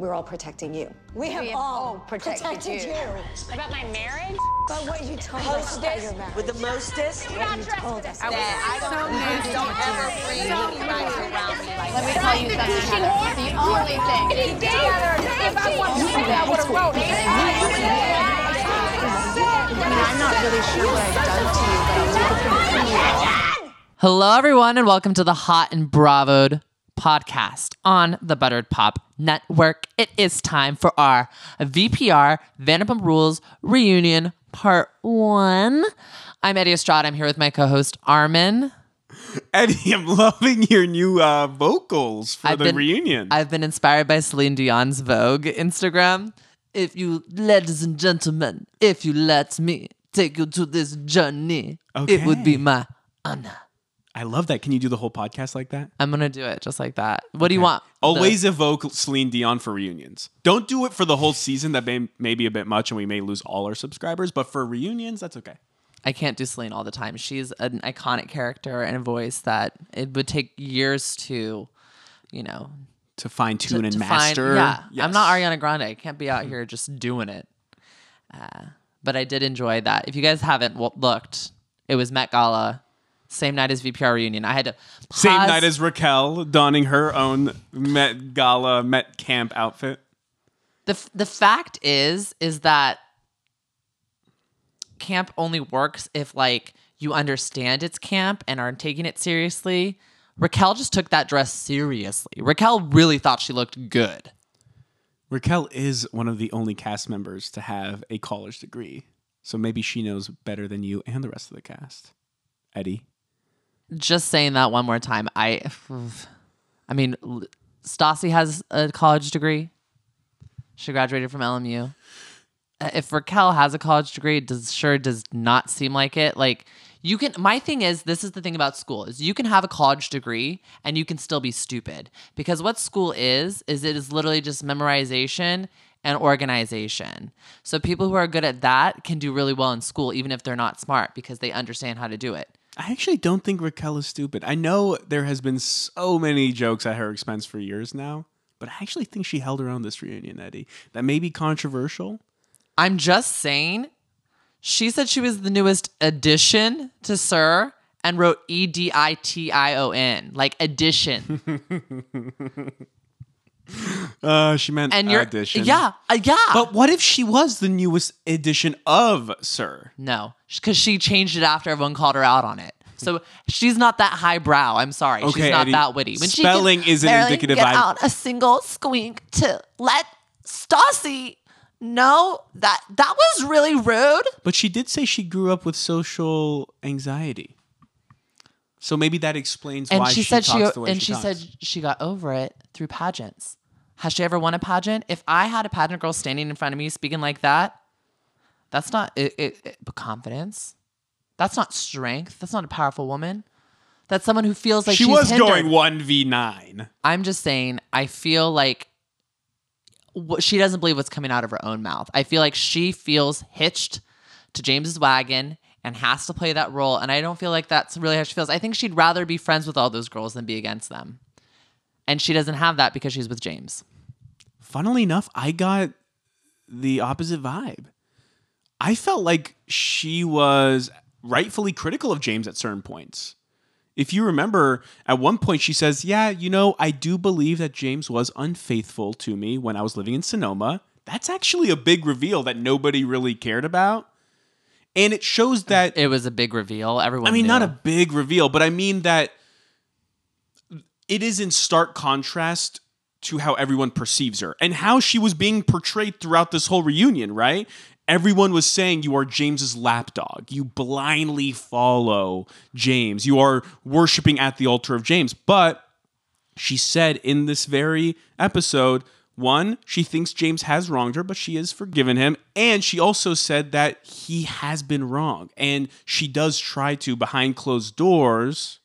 we're all protecting you. We have, have all all protected you. About my marriage? But what you told us about your marriage. With the mostest? what you told us. That I don't, please don't ever bring anybody around me like Let me tell you something, Heather. The only thing. If I wanted to say I would have wrote it. I mean, I'm not really sure what I've done to you, but I'll take it from you. Hello, everyone, and welcome to the Hot and Bravoed podcast on the Buttered Pop Network. It is time for our VPR Vanderpump Rules reunion part one. I'm Eddie Estrada. I'm here with my co-host Armin. Eddie, I'm loving your new uh, vocals for I've the been- reunion. I've been inspired by Celine Dion's Vogue Instagram. If you, ladies and gentlemen, if you let me take you to this journey, it would be my honor. I love that. Can you do the whole podcast like that? I'm gonna do it just like that. What do you want? Always evoke Celine Dion for reunions. Don't do it for the whole season. That may, may be a bit much, and we may lose all our subscribers. But for reunions, that's okay. I can't do Celine all the time. She's an iconic character and a voice that it would take years to, you know, To fine to, tune and to find- master. yeah, I'm Yes. not Ariana Grande. I can't be out here just doing it. Uh, but I did enjoy that. If you guys haven't w- looked, it was Met Gala, same night as VPR reunion. I had to Same night as Raquel donning her own Met Gala Met Camp outfit. the f- the fact is is that camp only works if like you understand it's camp and aren't taking it seriously. Raquel just took that dress seriously. Raquel really thought she looked good. Raquel is one of the only cast members to have a college degree. So maybe she knows better than you and the rest of the cast. Eddie. Just saying that one more time. I I mean Stassi has a college degree. She graduated from LMU. Uh, If Raquel has a college degree, it does sure does not seem like it. Like you can my thing is this is the thing about school is you can have a college degree and you can still be stupid. Because what school is is it is literally just memorization and organization. So people who are good at that can do really well in school even if they're not smart because they understand how to do it. I actually don't think Raquel is stupid. I know there has been so many jokes at her expense for years now, but I actually think she held her own this reunion, Eddie. That may be controversial. I'm just saying, she said she was the newest addition to SUR and wrote E D I T I O N, like addition. Uh, she meant And you're addition. yeah, uh, yeah. But what if she was the newest edition of SUR? no, because she changed it after everyone called her out on it. So she's not that highbrow. I'm sorry, Okay, she's not Eddie, that witty. she spelling isn't indicative, Get I- out a single squeak to let Stassi know that that was really rude. But she did say she grew up with social anxiety. So maybe that explains and why she, she, said she way and she, she, said she got over it through pageants. Has she ever won a pageant? If I had a pageant girl standing in front of me speaking like that, that's not it, it, it- confidence. That's not strength. That's not a powerful woman. That's someone who feels like she she's was hindered. going 1v9. I'm just saying. I feel like she doesn't believe what's coming out of her own mouth. I feel like she feels hitched to James's wagon and has to play that role. And I don't feel like that's really how she feels. I think she'd rather be friends with all those girls than be against them. And she doesn't have that because she's with James. Funnily enough, I got the opposite vibe. I felt like she was rightfully critical of James at certain points. If you remember, at one point she says, Yeah, you know, I do believe that James was unfaithful to me when I was living in Sonoma. That's actually a big reveal that nobody really cared about. And it shows that It was a big reveal. Everyone I mean, knew. not a big reveal, but I mean that it is in stark contrast to how everyone perceives her and how she was being portrayed throughout this whole reunion, right? Everyone was saying you are James's lapdog. You blindly follow James. You are worshiping at the altar of James. But she said in this very episode, one, she thinks James has wronged her, but she has forgiven him. And she also said that he has been wrong. And she does try to, behind closed doors,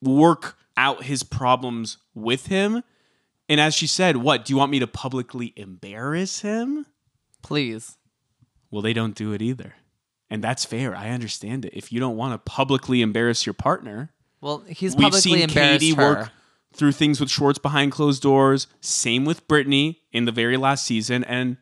work out his problems with him. And as she said, what? Do you want me to publicly embarrass him? Please. Well, they don't do it either. And that's fair. I understand it. If you don't want to publicly embarrass your partner, Well, he's we've publicly seen embarrassed Katie her. work through things with Schwartz behind closed doors. Same with Brittany in the very last season. And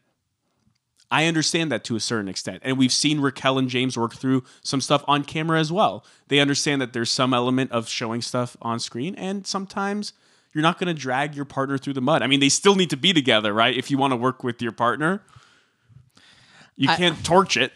I understand that to a certain extent. And we've seen Raquel and James work through some stuff on camera as well. They understand that there's some element of showing stuff on screen, and sometimes you're not going to drag your partner through the mud. I mean, they still need to be together, right? If you want to work with your partner, you can't torch it.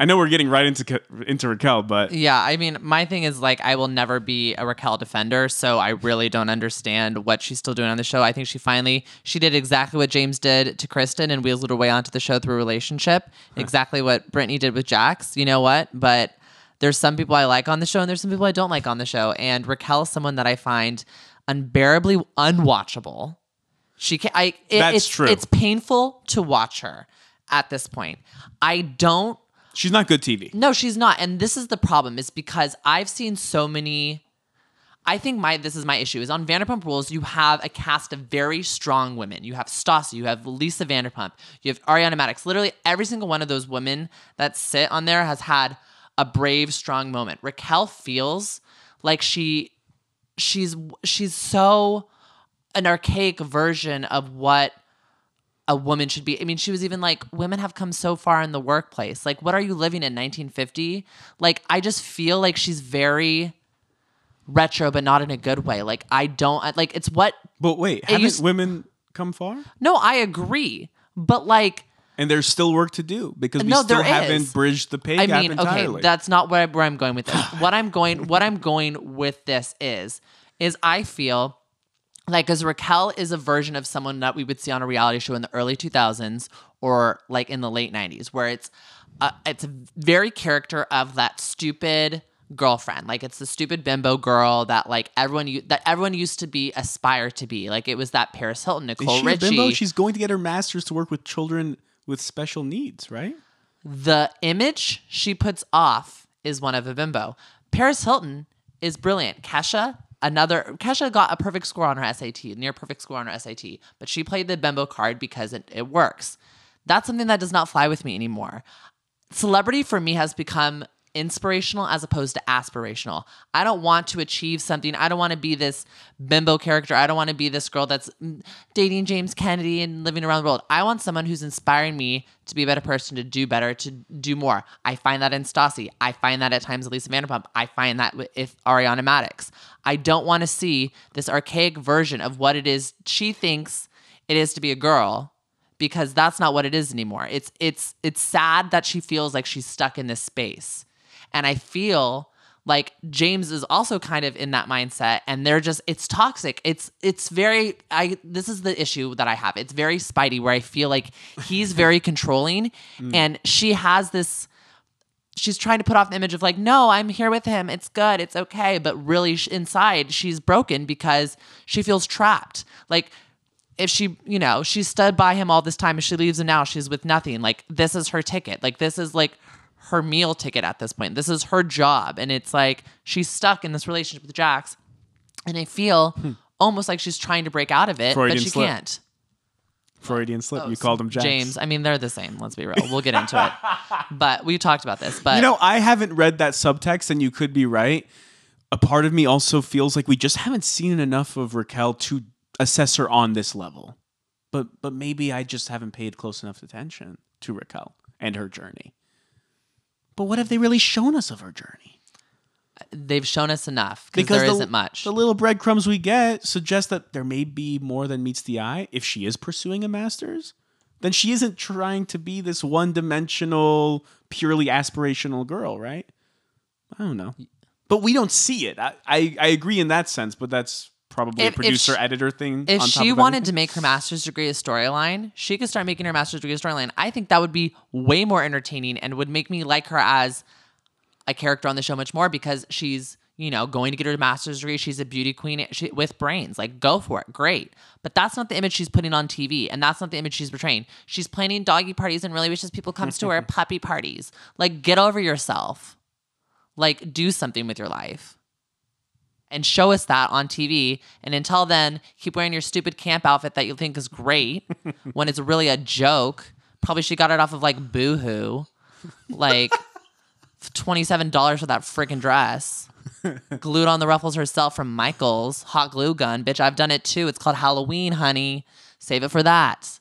I know we're getting right into into Raquel, but Yeah, I mean, my thing is like I will never be a Raquel defender, so I really don't understand what she's still doing on the show. I think she finally she did exactly what James did to Kristen and wheeled her way onto the show through a relationship. Exactly what Brittany did with Jax. You know what? But there's some people I like on the show and there's some people I don't like on the show. And Raquel is someone that I find unbearably unwatchable. She can I it, That's it's true. it's painful to watch her at this point. I don't she's not good TV. no, she's not. And this is the problem is because I've seen so many I think my this is my issue is on Vanderpump Rules you have a cast of very strong women. You have Stassi, you have Lisa Vanderpump, you have Ariana Madix. Literally every single one of those women that sit on there has had a brave, strong moment. Raquel feels like she she's she's so an archaic version of what a woman should be. I mean, she was even like, women have come so far in the workplace. Like, what are you living in 1950? Like, I just feel like she's very retro, but not in a good way. Like, I don't like. It's what. But wait, haven't used- women come far? No, I agree, but like, And there's still work to do because we No, still haven't is. bridged the pay I gap mean, entirely. okay, that's not where, I, where I'm going with this. what I'm going, what I'm going with this is, is I feel like as Raquel is a version of someone that we would see on a reality show in the early 2000s or like in the late 90s, where it's, uh, it's a very character of that stupid girlfriend. Like it's the stupid bimbo girl that like everyone that everyone used to be aspire to be. Like it was that Paris Hilton, Nicole Richie. bimbo? She's going to get her master's to work with children with special needs, right? the image she puts off is one of a bimbo. Paris Hilton is brilliant. Kesha, another Kesha got a perfect score on her SAT, near perfect score on her SAT, but she played the bimbo card because it, it works. That's something that does not fly with me anymore. Celebrity for me has become inspirational as opposed to aspirational. I don't want to achieve something. I don't want to be this bimbo character. I don't want to be this girl that's dating James Kennedy and living around the world. I want someone who's inspiring me to be a better person, to do better, to do more. I find that in Stassi. I find that at times Lisa Vanderpump. I find that with Ariana Madix. I don't want to see this archaic version of what it is she thinks it is to be a girl because that's not what it is anymore. It's it's it's sad that she feels like she's stuck in this space. And I feel like James is also kind of in that mindset and they're just it's toxic. It's it's very I this is the issue that I have. It's very spidey where I feel like he's very controlling mm. and she has this she's trying to put off the image of like no i'm here with him. It's good. It's okay. But really sh- inside she's broken because she feels trapped. Like if she you know she stood by him all this time and she leaves him now she's with nothing. Like this is her ticket. Like this is like her meal ticket at this point this is her job and it's like she's stuck in this relationship with jax and i feel hmm. almost like she's trying to break out of it Freudian but she slip. can't Freudian slip. you oh, called him Jax. Oh, james i mean they're the same let's be real we'll get into it but we talked about this but You know, I haven't read that subtext, and you could be right. A part of me also feels like we just haven't seen enough of Raquel to assess her on this level. But but maybe I just haven't paid close enough attention to Raquel and her journey. But what have they really shown us of her journey? they've shown us enough because there the, isn't much. The little breadcrumbs we get suggest that there may be more than meets the eye. If she is pursuing a master's, then she isn't trying to be this one dimensional, purely aspirational girl, right? I don't know. But we don't see it. I, I, I agree in that sense, but that's probably If- producer she- editor thing. if on top she wanted to make her master's degree a storyline, she could start making her master's degree a storyline. I think that would be way more entertaining and would make me like her as a character on the show much more because she's you know going to get her master's degree. She's a beauty queen she, with brains. Like go for it, great. But that's not the image she's putting on TV, and that's not the image she's portraying. She's planning doggy parties and really wishes people comes to her puppy parties. Like get over yourself. Like do something with your life and show us that on TV. And until then, keep wearing your stupid camp outfit that you think is great when it's really a joke. Probably she got it off of like Boohoo, like twenty seven dollars for that freaking dress. glued on the ruffles herself from Michaels hot glue gun. Bitch, I've done it too. It's called Halloween, honey. Save it for that.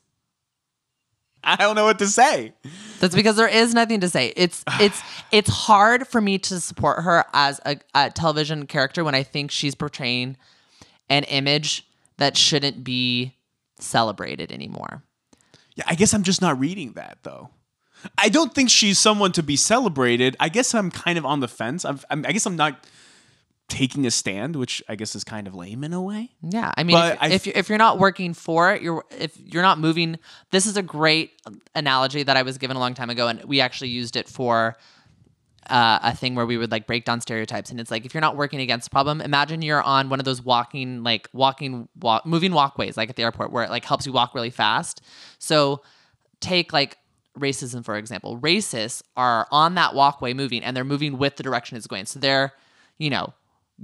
I don't know what to say. That's because there is nothing to say. It's it's it's hard for me to support her as a, a television character when I think she's portraying an image that shouldn't be celebrated anymore. Yeah, I guess I'm just not reading that though. I don't think she's someone to be celebrated. I guess I'm kind of on the fence. I'm, I'm, I guess I'm not taking a stand, which I guess is kind of lame in a way. Yeah, I mean, But if, I- if, if you're not working for it, you're if you're not moving. This is a great analogy that I was given a long time ago, and we actually used it for uh, a thing where we would like break down stereotypes. And it's like if you're not working against the problem, imagine you're on one of those walking like walking walk moving walkways like at the airport where it like helps you walk really fast. So take like racism for example. Racists are on that walkway moving, and they're moving with the direction it's going. So they're you know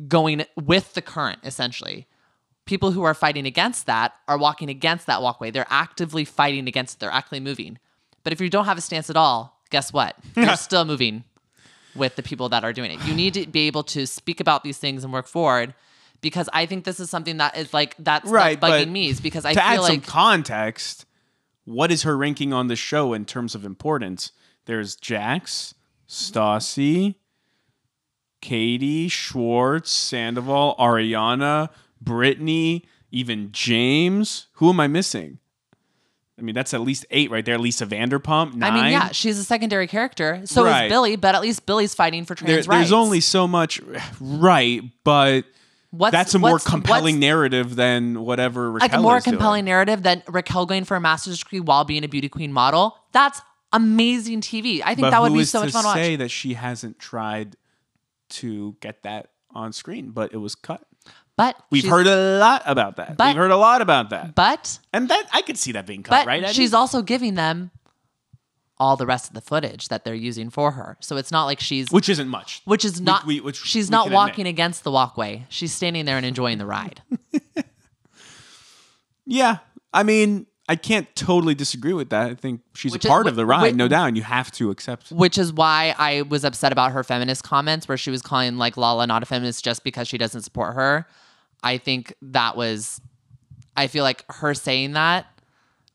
going with the current essentially people who are fighting against that are walking against that walkway. They're actively fighting against it. They're actively moving. But if you don't have a stance at all, guess what? You're still moving with the people that are doing it. You need to be able to speak about these things and work forward because I think this is something that is like that's Right, that's bugging me is because I to add feel some like context, what is her ranking on the show in terms of importance? There's Jax, Stassi, Katie, Schwartz, Sandoval, Ariana, Brittany, even James. Who am I missing? I mean, that's at least eight right there. Lisa Vanderpump, nine. I mean, yeah, she's a secondary character. So Right. is Billie, but at least Billie's fighting for trans There- rights. there's only so much, right? But What's- that's a more compelling narrative than whatever Raquel like a more is doing. compelling narrative than Raquel going for a master's degree while being a beauty queen model. That's amazing TV. I think But that would be so much fun to watch. say that she hasn't tried to get that on screen, but it was cut. But We've heard a lot about that. But- We've heard a lot about that, but and that I could see that being cut, but right? Eddie? she's also giving them all the rest of the footage that they're using for her. So it's not like she's which isn't much. which is not we- which she's we not walking admit. against the walkway. She's standing there and enjoying the ride. Yeah, I mean, I can't totally disagree with that. I think she's Which a is- part of the ride, wait- no doubt, and you have to accept. which is why I was upset about her feminist comments where she was calling like Lala not a feminist just because she doesn't support her. I think that was I feel like her saying that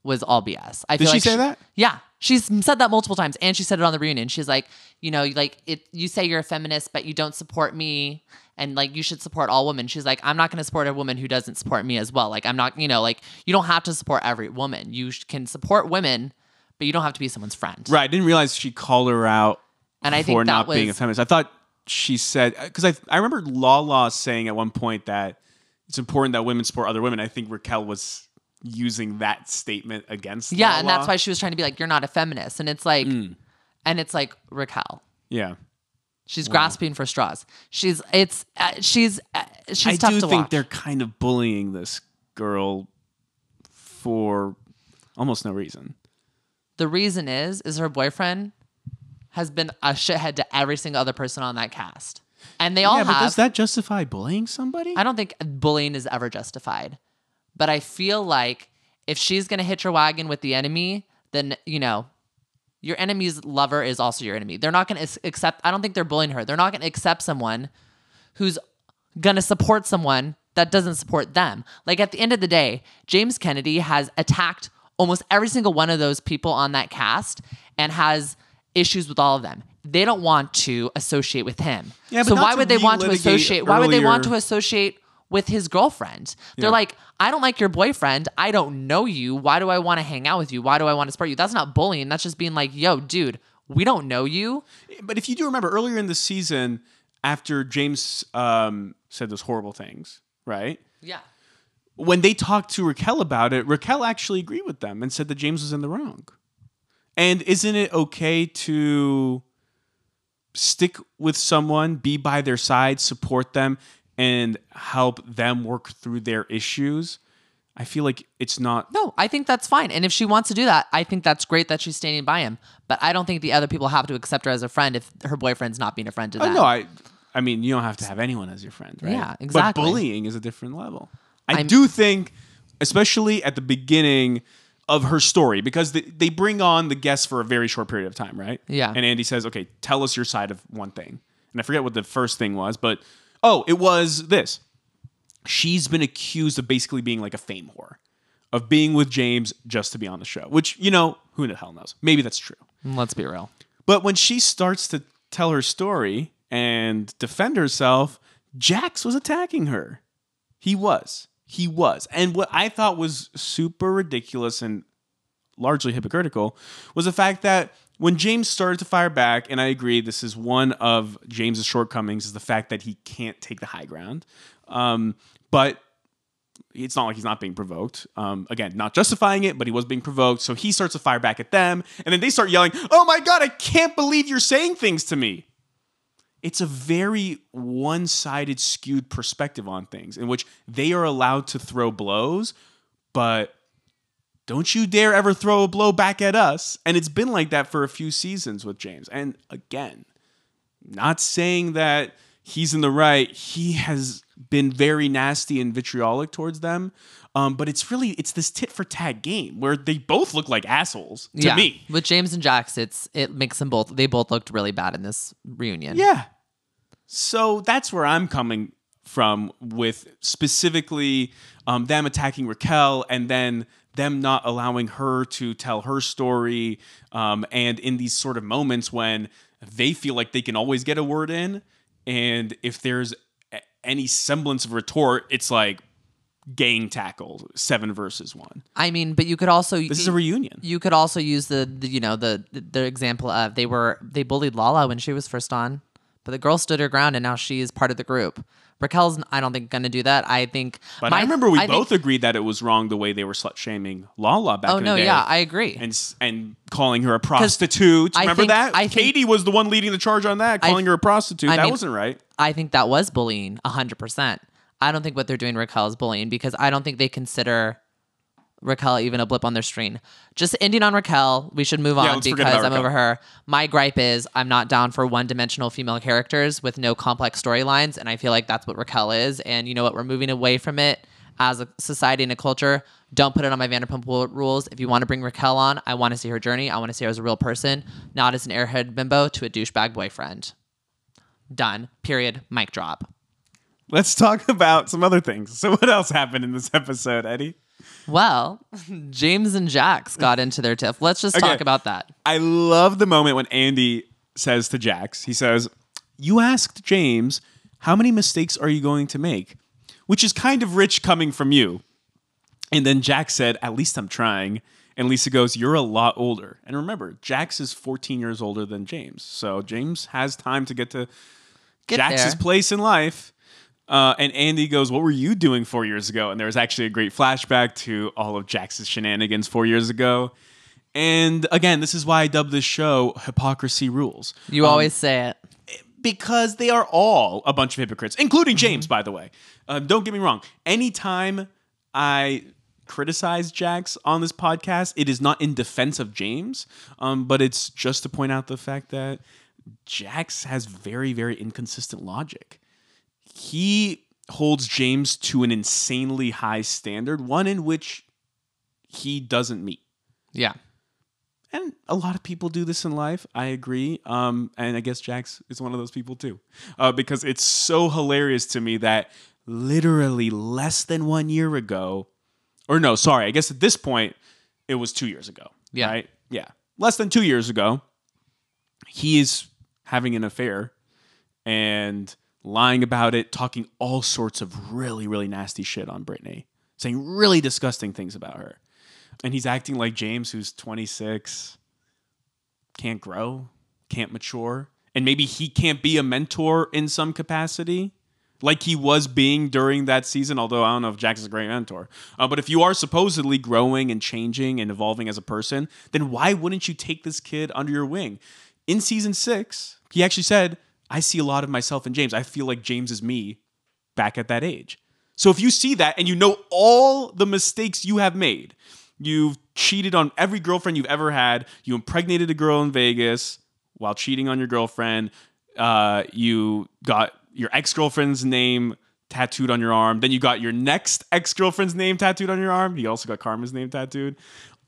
was all BS. I Did feel she like say that? Yeah. She's said that multiple times and she said it on the reunion. She's like, you know, like it you say you're a feminist but you don't support me and like you should support all women. She's like, I'm not going to support a woman who doesn't support me as well. Like I'm not, you know, like you don't have to support every woman. You sh- can support women, but you don't have to be someone's friend. Right, I didn't realize she called her out And I for think not being a feminist. I thought she said uh, because I I remember Lala saying at one point that it's important that women support other women. I think Raquel was using that statement against. Yeah, and that's why she was trying to be like, "You're not a feminist," and it's like, Mm. and it's like Raquel. Yeah, She's grasping for straws. She's it's uh, she's uh, she's I tough do to think watch. they're kind of bullying this girl for almost no reason. The reason is is her boyfriend has been a shithead to every single other person on that cast, and they all yeah, but does that justify bullying somebody? I don't think bullying is ever justified, but I feel like if she's gonna hitch her wagon with the enemy, then you know. Your enemy's lover is also your enemy. They're not going to accept. I don't think they're bullying her. They're not going to accept someone who's going to support someone that doesn't support them. Like at the end of the day, James Kennedy has attacked almost every single one of those people on that cast and has issues with all of them. They don't want to associate with him. Yeah, but so why would they want to associate? Why would they want to associate with his girlfriend? They're Yeah. like, I don't like your boyfriend. I don't know you. Why do I want to hang out with you? Why do I want to support you? That's not bullying. That's just being like, yo, dude, we don't know you. But if you do remember earlier in the season, after James um, said those horrible things, right? Yeah. When they talked to Raquel about it, Raquel actually agreed with them and said that James was in the wrong. And isn't it okay to stick with someone, be by their side, support them, and help them work through their issues? I feel like it's not. No, I think that's fine. And if she wants to do that, I think that's great that she's standing by him. But I don't think the other people have to accept her as a friend if her boyfriend's not being a friend to Oh, them. no, I. I mean, you don't have to have anyone as your friend, right? Yeah, exactly. But bullying is a different level. I I'm- do think, especially at the beginning of her story, because they, they bring on the guests for a very short period of time, right? Yeah. And Andy says, "Okay, tell us your side of one thing," and I forget what the first thing was, but oh, it was this. She's been accused of basically being like a fame whore, of being with James just to be on the show, which, you know, who the hell knows? Maybe that's true. Let's be real. But when she starts to tell her story and defend herself, Jax was attacking her. He was. He was. And what I thought was super ridiculous and largely hypocritical was the fact that when James started to fire back, and I agree, this is one of James's shortcomings, is the fact that he can't take the high ground. Um, but it's not like he's not being provoked. Um, again, not justifying it, but he was being provoked. So he starts to fire back at them, and then they start yelling, "Oh my god, I can't believe you're saying things to me." It's a very one-sided, skewed perspective on things, in which they are allowed to throw blows, but don't you dare ever throw a blow back at us. And it's been like that for a few seasons with James. And again, not saying that he's in the right. He has been very nasty and vitriolic towards them. Um, but it's really it's this tit for tat game where they both look like assholes to yeah. me. With James and Jax, it's it makes them both they both looked really bad in this reunion. Yeah. So that's where I'm coming from with specifically um, them attacking Raquel and then them not allowing her to tell her story. Um, and in these sort of moments when they feel like they can always get a word in, and if there's any semblance of retort, it's like gang tackle, seven versus one. I mean, but you could also This is a reunion. You could also use the, the you know the the example of they were they bullied Lala when she was first on, but the girl stood her ground and now she is part of the group. Raquel's I don't think going to do that. I think. But my- I remember we I think- both agreed that it was wrong the way they were slut shaming Lala back Oh in no, the day. yeah, I agree. and and calling her a prostitute. Remember think- that? I think- Katie was the one leading the charge on that, calling her a prostitute. I that mean- wasn't right. I think that was bullying, hundred percent. I don't think what they're doing Raquel is bullying because I don't think they consider Raquel even a blip on their screen. Just ending on Raquel, we should move Yeah, on because I'm over her. My gripe is I'm not down for one-dimensional female characters with no complex storylines, and I feel like that's what Raquel is. And you know what? We're moving away from it as a society and a culture. Don't put it on my Vanderpump rules. If you want to bring Raquel on, I want to see her journey. I want to see her as a real person, not as an airhead bimbo to a douchebag boyfriend. Done. Period. Mic drop. Let's talk about some other things. So, what else happened in this episode, Eddie? Well, James and Jax got into their tiff. Let's just Okay. talk about that. I love the moment when Andy says to Jax, he says, You asked James, how many mistakes are you going to make? Which is kind of rich coming from you. And then Jax said, At least I'm trying. And Lisa goes, You're a lot older. And remember, Jax is 14 years older than James. So James has time to get to Get Jax's there. place in life. Uh, and Andy goes, What were you doing four years ago? And there was actually a great flashback to all of Jax's shenanigans four years ago. And again, this is why I dubbed this show Hypocrisy Rules. You always say it. Because they are all a bunch of hypocrites, including Mm-hmm. James, by the way. Um, don't get me wrong. Anytime I criticize Jax on this podcast, it is not in defense of James, um, but it's just to point out the fact that Jax has very, very inconsistent logic. He holds James to an insanely high standard, one in which he doesn't meet. Yeah. And a lot of people do this in life. I agree. Um, and I guess Jax is one of those people too. Uh, because it's so hilarious to me that literally less than one year ago, or no, sorry, I guess at this point, it was two years ago. Yeah. Right? Yeah. Less than two years ago, he is having an affair and lying about it, talking all sorts of really, really nasty shit on Brittany, saying really disgusting things about her. And he's acting like James, who's 26, can't grow, can't mature, and maybe he can't be a mentor in some capacity, like he was being during that season. Although I don't know if is a great mentor, uh, but if you are supposedly growing and changing and evolving as a person, then why wouldn't you take this kid under your wing? In season six, he actually said, "I see a lot of myself in James. I feel like James is me back at that age." So if you see that and you know all the mistakes you have made, you've cheated on every girlfriend you've ever had, you impregnated a girl in Vegas while cheating on your girlfriend, uh, you got your ex girlfriend's name tattooed on your arm, then you got your next ex girlfriend's name tattooed on your arm. you also got Karma's name tattooed.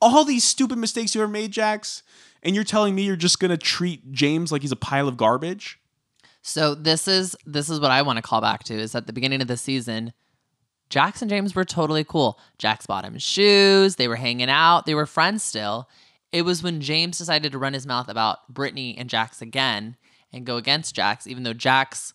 All these stupid mistakes you ever made, Jax, and you're telling me you're just gonna treat James like he's a pile of garbage? So this is this is what I want to call back to is at the beginning of the season, Jax and James were totally cool. Jax bought him shoes, they were hanging out, they were friends still. It was when James decided to run his mouth about Brittany and Jax again and go against Jax, even though Jax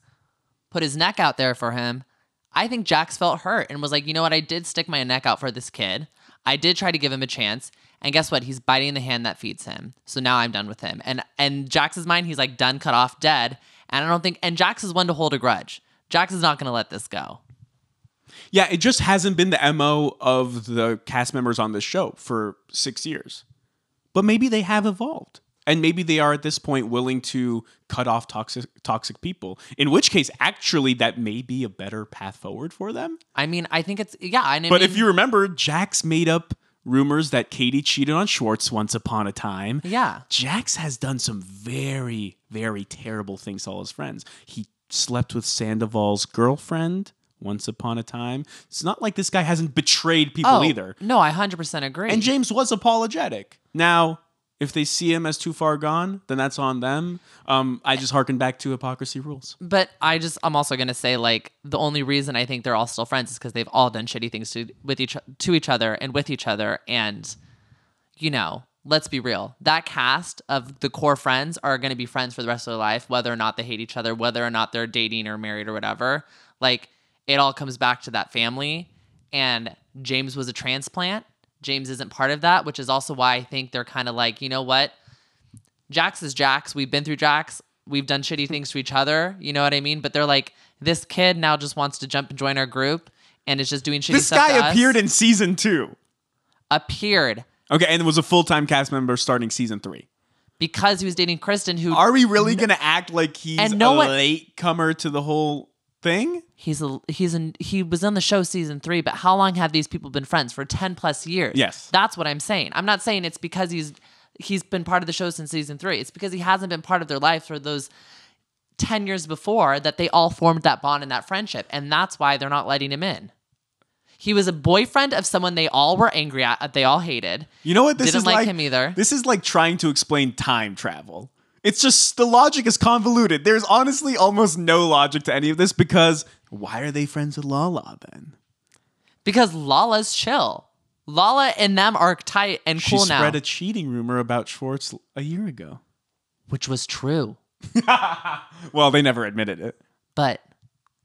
put his neck out there for him. I think Jax felt hurt and was like, you know what? I did stick my neck out for this kid. I did try to give him a chance. And guess what? He's biting the hand that feeds him. So now I'm done with him. And and Jax's mind, he's like done, cut off, dead. And I don't think and Jax is one to hold a grudge. Jax is not gonna let this go. Yeah, it just hasn't been the MO of the cast members on this show for six years. But maybe they have evolved. And maybe they are at this point willing to cut off toxic toxic people. In which case, actually, that may be a better path forward for them. I mean, I think it's yeah, I mean, But if you remember, Jax made up rumors that Katie cheated on Schwartz once upon a time. Yeah. Jax has done some very, very terrible things to all his friends. He slept with Sandoval's girlfriend once upon a time. It's not like this guy hasn't betrayed people oh, either. No, I hundred percent agree. And James was apologetic. Now, if they see him as too far gone, then that's on them. Um, I just harken back to hypocrisy rules. But I just I'm also gonna say like the only reason I think they're all still friends is because they've all done shitty things to with each to each other and with each other and you know let's be real that cast of the core friends are gonna be friends for the rest of their life whether or not they hate each other whether or not they're dating or married or whatever like it all comes back to that family and James was a transplant James isn't part of that which is also why I think they're kind of like you know what Jax is Jax. We've been through Jax. We've done shitty things to each other. You know what I mean? But they're like, this kid now just wants to jump and join our group and is just doing shitty This stuff. to guy us. appeared in season two. appeared Okay, and was a full time cast member starting season three. because he was dating Kristen, who Are we really going to act like he's And no a one- late comer to the whole thing? he's a he's in he was on the show season three. But how long have these people been friends for ten plus years? Yes. that's what I'm saying. I'm not saying it's because he's he's been part of the show since season three. It's because he hasn't been part of their life for those. 10 years before that they all formed that bond and that friendship and that's why they're not letting him in he was a boyfriend of someone they all were angry at they all hated You know what this Didn't is like like? him either. This is like trying to explain time travel. It's just the logic is convoluted. There's honestly almost no logic to any of this because why are they friends with Lala then? because lala's chill lala and them are tight and She cool now She spread a cheating rumor about Schwartz a year ago. which was true Well, they never admitted it. but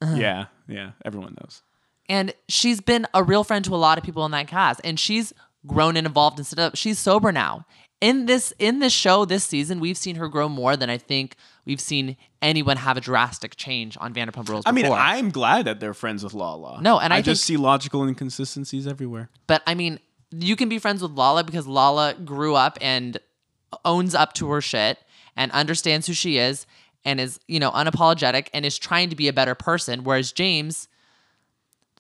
uh-huh. Yeah, yeah, everyone knows. and she's been a real friend to a lot of people in that cast and she's grown and evolved and stood up she's sober now in this in this show this season we've seen her grow more than i think we've seen anyone have a drastic change on vanderpump rules I mean. I'm glad that they're friends with Lala. No, and I just think- see logical inconsistencies everywhere. but i mean you can be friends with lala because lala grew up and owns up to her shit and understands who she is and is you know unapologetic and is trying to be a better person whereas james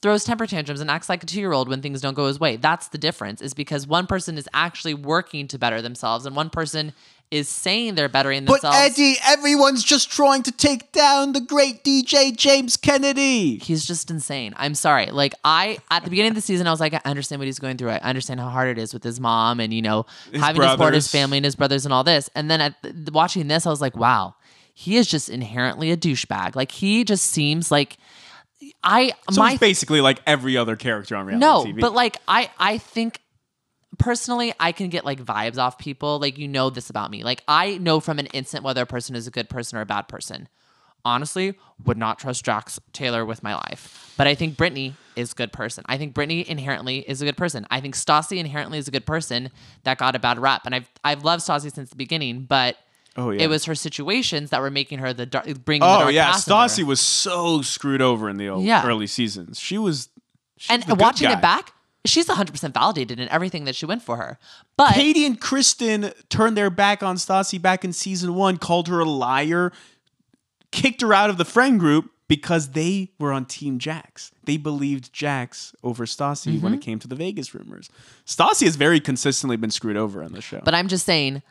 throws temper tantrums and acts like a two-year-old when things don't go his way that's the difference is because one person is actually working to better themselves and one person is saying they're bettering themselves But Eddie, everyone's just trying to take down the great DJ James Kennedy. he's just insane. I'm sorry. Like I at the beginning of the season, I was like, I understand what he's going through. I understand how hard it is with his mom and you know having to support his family and his brothers and all this. And then at th- watching this, I was like, wow, he is just inherently a douchebag. Like he just seems like I So my basically like every other character on reality no, TV. but like I I think personally I can get like vibes off people. Like you know this about me. Like I know from an instant whether a person is a good person or a bad person. Honestly, would not trust Jax Taylor with my life. But I think Brittany is a good person. I think Brittany inherently is a good person. I think Stassi inherently is a good person that got a bad rap. And I've I've loved Stassi since the beginning, but Oh, yeah. it was her situations that were making her the dark, bringing the oh dark yeah, past of her. Stassi was so screwed over in the old, Yeah. early seasons. She was. she and was the watching it back, she's 100% validated in everything that she went for her. But Katie and Kristen turned their back on Stassi back in season one, called her a liar, kicked her out of the friend group because they were on Team Jax. They believed Jax over Stassi when Mm-hmm. it came to the Vegas rumors. Stassi has very consistently been screwed over on the show. But I'm just saying,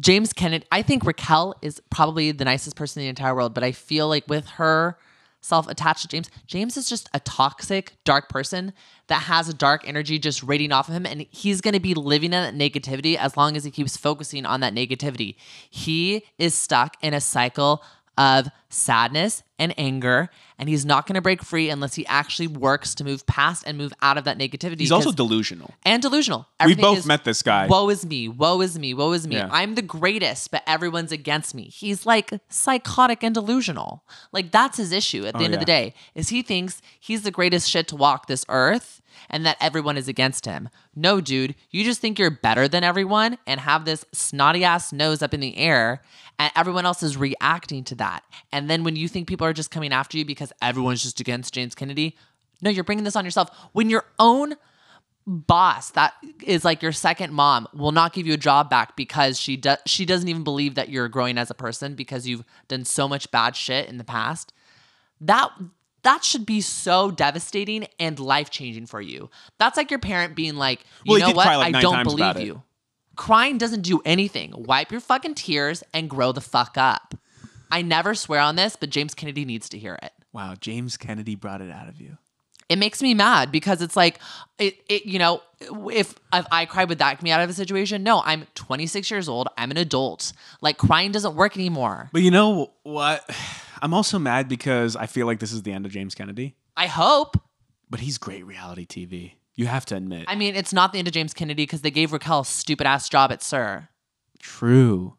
James Kennedy, I think Raquel is probably the nicest person in the entire world, but I feel like with her self attached to James, James is just a toxic, dark person that has a dark energy just radiating off of him. And he's going to be living in that negativity as long as he keeps focusing on that negativity. He is stuck in a cycle of sadness and anger, and he's not going to break free unless he actually works to move past and move out of that negativity. He's also delusional. and delusional. We both is, met this guy. Woe is me. Woe is me. Woe is me. Yeah. I'm the greatest, but everyone's against me. He's like psychotic and delusional. Like that's his issue at the Oh, end of the day. Is he thinks he's the greatest shit to walk this earth and that everyone is against him. No, dude, you just think you're better than everyone and have this snotty ass nose up in the air and everyone else is reacting to that. And then when you think people are just coming after you because everyone's just against James Kennedy, no, you're bringing this on yourself. When your own boss that is like your second mom will not give you a job back because she does she doesn't even believe that you're growing as a person because you've done so much bad shit in the past that that should be so devastating and life-changing for you. That's like your parent being like you Well, know what? like, i don't believe you. Crying doesn't do anything. Wipe your fucking tears and grow the fuck up. I never swear on this but james kennedy needs to hear it. Wow, James Kennedy brought it out of you. It makes me mad because it's like it, it you know if if I cry would that get me out of a situation? No, I'm 26 years old. I'm an adult. Like crying doesn't work anymore. But you know what? I'm also mad because I feel like this is the end of James Kennedy. I hope. But he's great reality TV. You have to admit. I mean, it's not the end of James Kennedy because they gave Raquel a stupid ass job at SUR. True.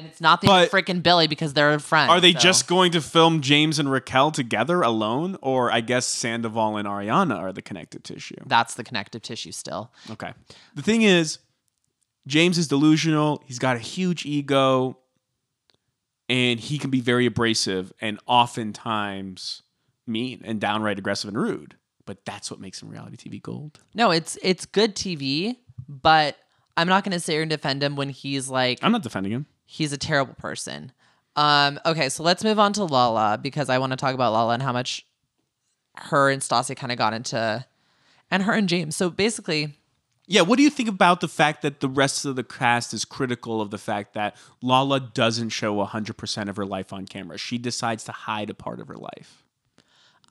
And it's not the But- freaking Billie because they're friends. Are they so- just going to film James and Raquel together alone? Or I guess Sandoval and Ariana are the connective tissue. That's the connective tissue still. Okay. The thing is, James is delusional. He's got a huge ego, and he can be very abrasive and oftentimes mean and downright aggressive and rude. But that's what makes him reality TV gold. No, it's it's good TV, but I'm not going to sit here and defend him when he's like I'm not defending him. He's a terrible person. Um, okay, so let's move on to Lala because I want to talk about Lala and how much her and Stassi kind of got into, and her and James. So basically, Yeah, what do you think about the fact that the rest of the cast is critical of the fact that Lala doesn't show 100% of her life on camera? She decides to hide a part of her life.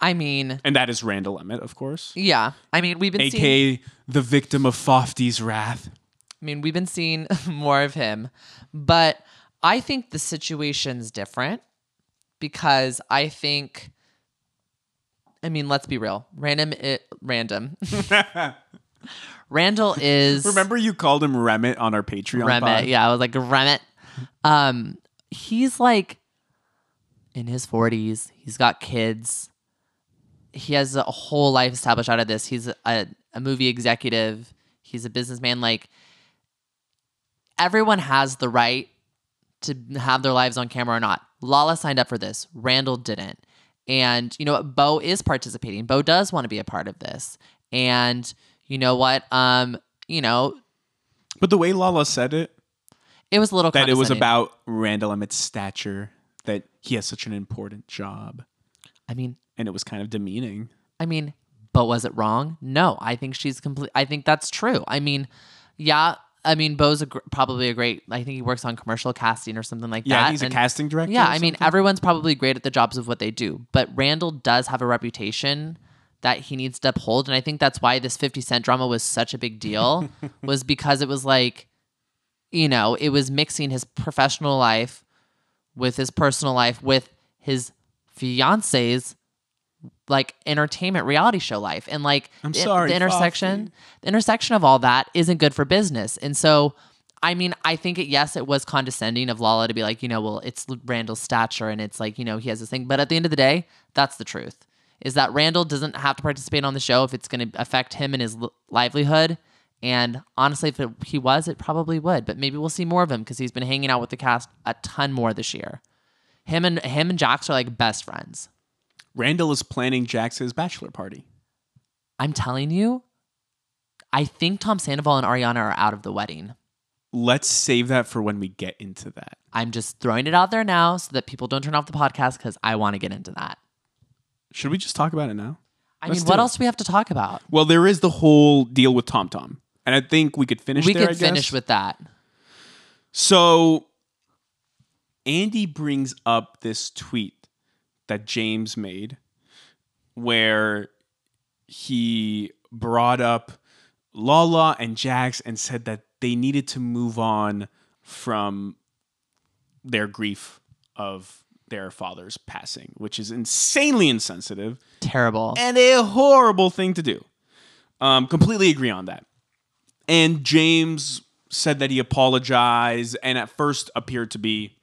I mean, And that is Randall Emmett, of course, yeah, I mean we've been seeing, the victim of Fofty's wrath. I mean we've been seeing more of him, but I think the situation's different because I think. I mean, let's be real. Random, it, random. Randall is Remember you called him Remit on our Patreon pod? Remit. Yeah, I was like Remit. Um, he's like in his forties. He's got kids. He has a whole life established out of this. He's a, a movie executive. He's a businessman. Like everyone has the right to have their lives on camera or not. Lala signed up for this. Randall didn't. And you know what? Beau is participating. Beau does want to be a part of this. And you know what? Um, you know, But the way Lala said it, it was a little that it was about Randall Emmett's stature, that he has such an important job, I mean, and it was kind of demeaning. I mean, but was it wrong? No, I think she's complete. I think that's true. I mean, yeah. I mean, Beau's a gr- probably a great. I think he works on commercial casting or something like Yeah, that. Yeah, he's a casting director. Yeah, I mean, everyone's probably great at the jobs of what they do, but Randall does have a reputation that he needs to uphold, and I think that's why this Fifty Cent drama was such a big deal, was because it was like, you know, it was mixing his professional life with his personal life with his fiance's like entertainment reality show life. And like I'm the- sorry, the intersection the intersection of all that isn't good for business. And so i mean i think it yes it was condescending of lala to be like you know well it's randall's stature and it's like you know he has this thing. But at the end of the day that's the truth is that randall doesn't have to participate on the show if it's going to affect him and his li- livelihood. And honestly if it, he was it probably would. But maybe we'll see more of him because he's been hanging out with the cast a ton more this year. Him and him and jax are like best friends Randall is planning Jax's bachelor party. I'm telling you, I think Tom Sandoval and Ariana are out of the wedding. Let's save that for when we get into that. I'm just throwing it out there now so that people don't turn off the podcast because I want to get into that. Should we just talk about it now? I Let's mean, what it. else do we have to talk about? Well, there is the whole deal with Tom Tom, and I think we could finish. we there, could finish with that. So, Andy brings up this tweet that James made where he brought up Lala and Jax and said that they needed to move on from their grief of their father's passing, which is insanely insensitive Terrible. and a horrible thing to do. Um, completely agree on that. And James said that he apologized and at first appeared to be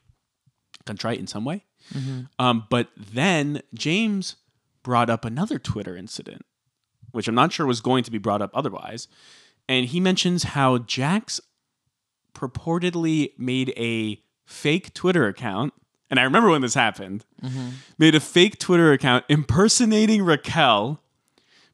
contrite in some way. Um, but then James brought up another Twitter incident, which I'm not sure was going to be brought up otherwise. And he mentions how Jax purportedly made a fake Twitter account. And I remember when this happened. Made a fake Twitter account impersonating Raquel,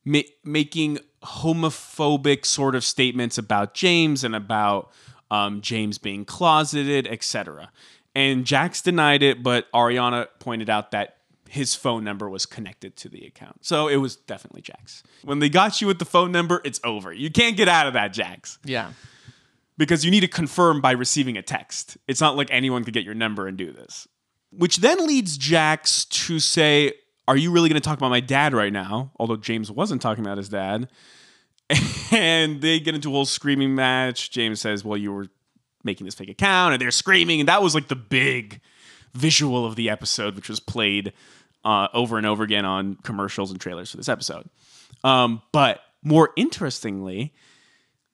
ma- making homophobic sort of statements about James and about um, James being closeted, etc. And Jax denied it, but Ariana pointed out that his phone number was connected to the account. So it was definitely Jax. When they got you with the phone number, it's over. You can't get out of that, Jax yeah. because you need to confirm by receiving a text. It's not like anyone could get your number and do this. Which then leads Jax to say, Are you really going to talk about my dad right now? Although James wasn't talking about his dad. And they get into a whole screaming match. James says, Well, you were making this fake account, and they're screaming. And that was like the big visual of the episode, which was played uh, over and over again on commercials and trailers for this episode. Um, but more interestingly,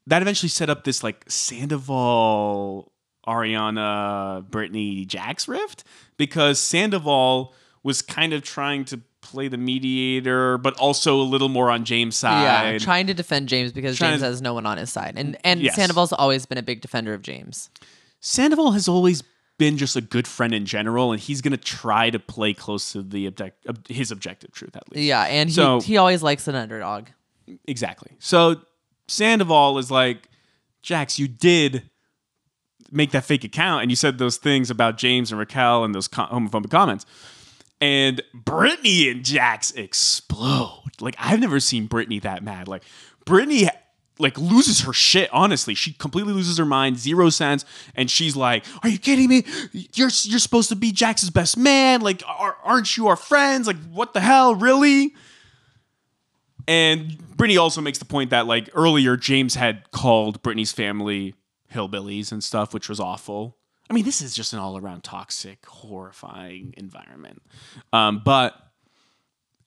that eventually set up this like Sandoval, Ariana, Brittany, Jax rift because Sandoval was kind of trying to play the mediator, but also a little more on James' side. Yeah. Trying to defend James because Trying James to- has no one on his side. And and Yes. Sandoval's always been a big defender of James. Sandoval has always been just a good friend in general, and he's going to try to play close to the object, ob- his objective truth at least. Yeah, and he, So- he always likes an underdog. Exactly. So Sandoval is like, Jax, you did make that fake account and you said those things about James and Raquel and those homophobic comments. And Brittany and Jax explode. Like I've never seen Brittany that mad. Like Brittany like loses her shit honestly she completely loses her mind zero sense and she's like are you kidding me you're you're supposed to be jax's best man like are, aren't you our friends like what the hell really and Brittany also makes the point that like earlier James had called Brittany's family hillbillies and stuff, which was awful. I mean, this is just an all-around toxic, horrifying environment. Um, but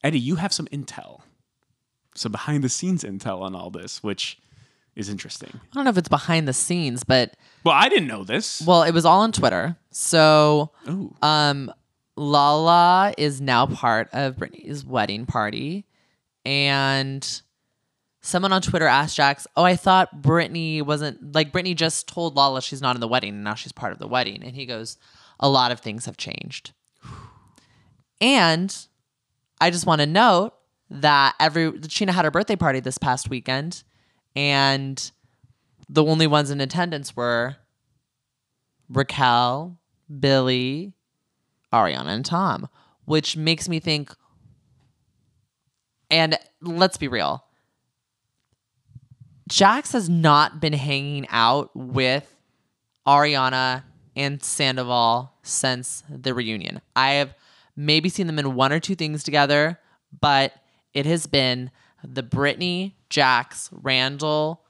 Eddie, you have some intel, some behind-the-scenes intel on all this, which is interesting. I don't know if it's behind the scenes, but Well, I didn't know this. well, it was all on Twitter. So Ooh. um Lala is now part of Brittany's wedding party. And someone on Twitter asked Jax, Oh, I thought Brittany wasn't like Brittany just told Lala she's not in the wedding and now she's part of the wedding. And he goes, A lot of things have changed. And I just want to note that every Scheana had her birthday party this past weekend, and the only ones in attendance were Raquel, Billie, Ariana, and Tom, which makes me think. And let's be real. Jax has not been hanging out with Ariana and Sandoval since the reunion. I have maybe seen them in one or two things together, but it has been the Brittany, Jax, Randall,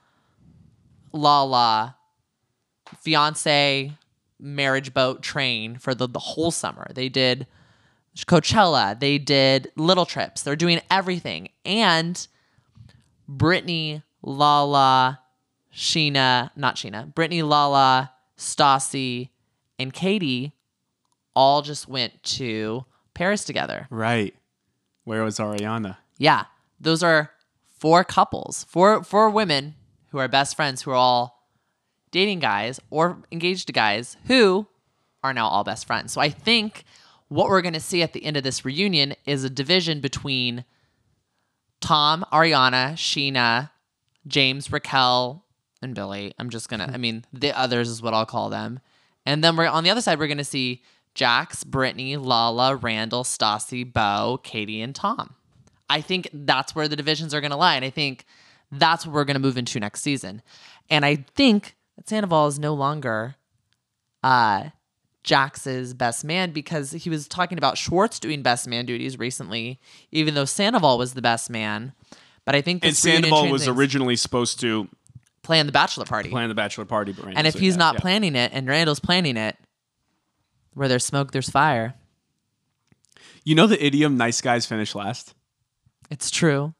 Lala, fiance marriage boat train for the, the whole summer. They did Coachella, they did little trips, they're doing everything. And Brittany, Lala, Scheana, not Scheana, Brittany, Lala, Stassi, and Katie all just went to Paris together. Right. Where was Ariana? Yeah, those are four couples, four four women who are best friends who are all dating guys or engaged to guys who are now all best friends. So I think what we're going to see at the end of this reunion is a division between Tom, Ariana, Scheana, James, Raquel, and Billie. I'm just going to I mean, the others is what I'll call them. And then we're on the other side we're going to see Jax, Brittany, Lala, Randall, Stassi, Beau, Katie, and Tom. I think that's where the divisions are going to lie. And I think that's what we're going to move into next season. And I think that Sandoval is no longer uh, Jax's best man because he was talking about Schwartz doing best man duties recently, even though Sandoval was the best man. But I think And Sandoval was originally supposed to plan the bachelor party. plan the bachelor party, but and if he's not Yeah. planning it and Randall's planning it, where there's smoke, there's fire. You know the idiom "nice guys finish last." It's true.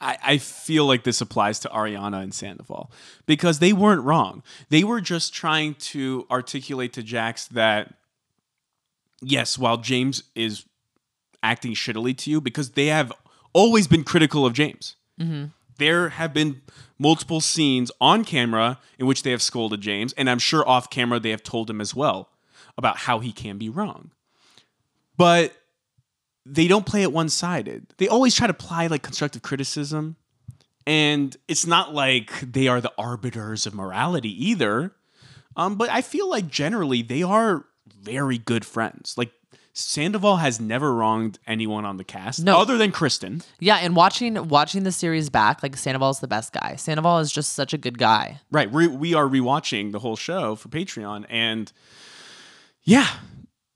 I, I feel like this applies to Ariana and Sandoval because they weren't wrong. They were just trying to articulate to Jax that yes, while James is acting shittily to you, because they have always been critical of James. There have been multiple scenes on camera in which they have scolded James, and I'm sure off camera they have told him as well about how he can be wrong. But they don't play it one sided. They always try to apply like constructive criticism. And it's not like they are the arbiters of morality either. Um, but I feel like generally they are very good friends. Like Sandoval has never wronged anyone on the cast No. other than Kristen. Yeah, and watching watching the series back, like Sandoval's the best guy. Sandoval is just such a good guy. Right. We, we are rewatching the whole show for Patreon. And yeah,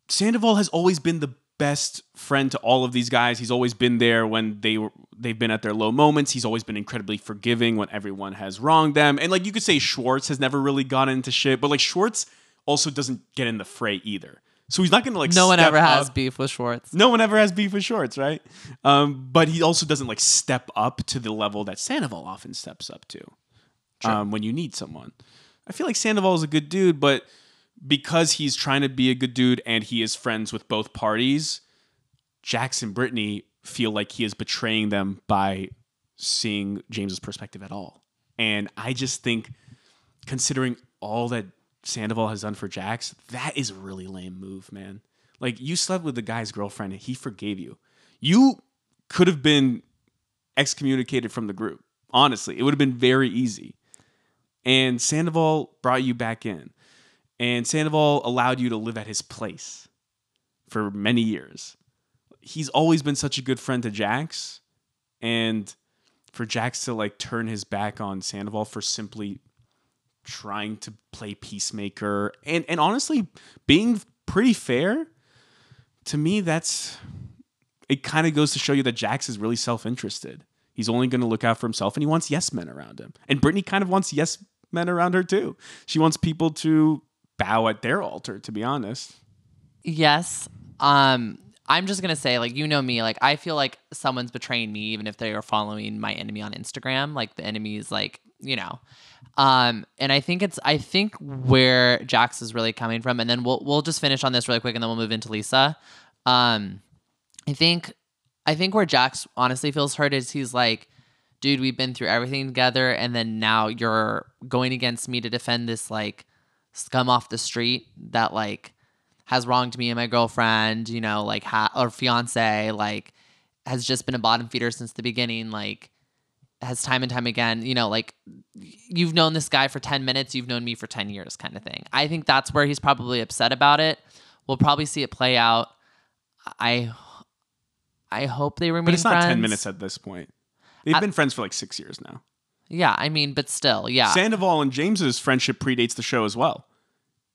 Sandoval has always been the best friend to all of these guys. He's always been there when they were they've been at their low moments. He's always been incredibly forgiving when everyone has wronged them. And like you could say Schwartz has never really gotten into shit, but like Schwartz also doesn't get in the fray either. So he's not gonna like No one ever has up. beef with Schwartz. No one ever has beef with Schwartz, right? Um, but he also doesn't like step up to the level that Sandoval often steps up to um, when you need someone. I feel like Sandoval is a good dude, but because he's trying to be a good dude and he is friends with both parties, Jackson and Brittany feel like he is betraying them by seeing James's perspective at all. And I just think, considering all that Sandoval has done for Jax, that is a really lame move, man. Like you slept with the guy's girlfriend and he forgave you. You could have been excommunicated from the group. Honestly, it would have been very easy. And Sandoval brought you back in. And Sandoval allowed you to live at his place for many years. He's always been such a good friend to Jax. And for Jax to like turn his back on Sandoval for simply trying to play peacemaker and and honestly being pretty fair to me that's it kind of goes to show you that Jax is really self-interested. He's only going to look out for himself and he wants yes men around him. And Brittany kind of wants yes men around her too. She wants people to bow at their altar to be honest. Yes. Um, I'm just gonna say, like, you know me, like, I feel like someone's betraying me, even if they are following my enemy on Instagram. Like, the enemy is like, you know. Um, and I think it's, I think where Jax is really coming from, and then we'll we'll just finish on this really quick, and then we'll move into Lisa. Um, I think, I think where Jax honestly feels hurt is he's like, dude, we've been through everything together, and then now you're going against me to defend this like scum off the street that like has wronged me and my girlfriend, you know, like ha- or fiance, like has just been a bottom feeder since the beginning, like has time and time again, you know, like you've known this guy for 10 minutes, you've known me for 10 years kind of thing. I think that's where he's probably upset about it. We'll probably see it play out. I I hope they remain But it's not 10 minutes at this point. They've I- been friends for like 6 years now. Yeah, I mean, but still, yeah. Sandoval and James's friendship predates the show as well.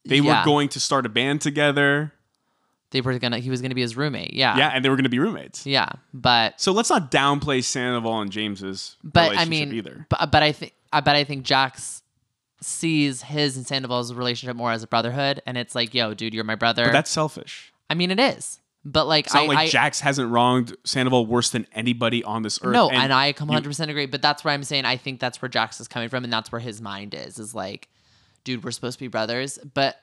They Yeah. were going to start a band together. They were gonna he was gonna be his roommate. Yeah. Yeah, and they were to be roommates. Yeah. But So let's not downplay Sandoval and James's but I relationship mean, either. but but I think I uh, bet I think Jax sees his and Sandoval's relationship more as a brotherhood, and it's like, yo, dude, you're my brother. But that's selfish. I mean, it is, but like, It's not I, like I Jax hasn't wronged Sandoval worse than anybody on this earth. no, and, I come you- 100 percent agree. But that's where I'm saying I think that's where Jax is coming from, and that's where his mind is. Is like, dude, we're supposed to be brothers, but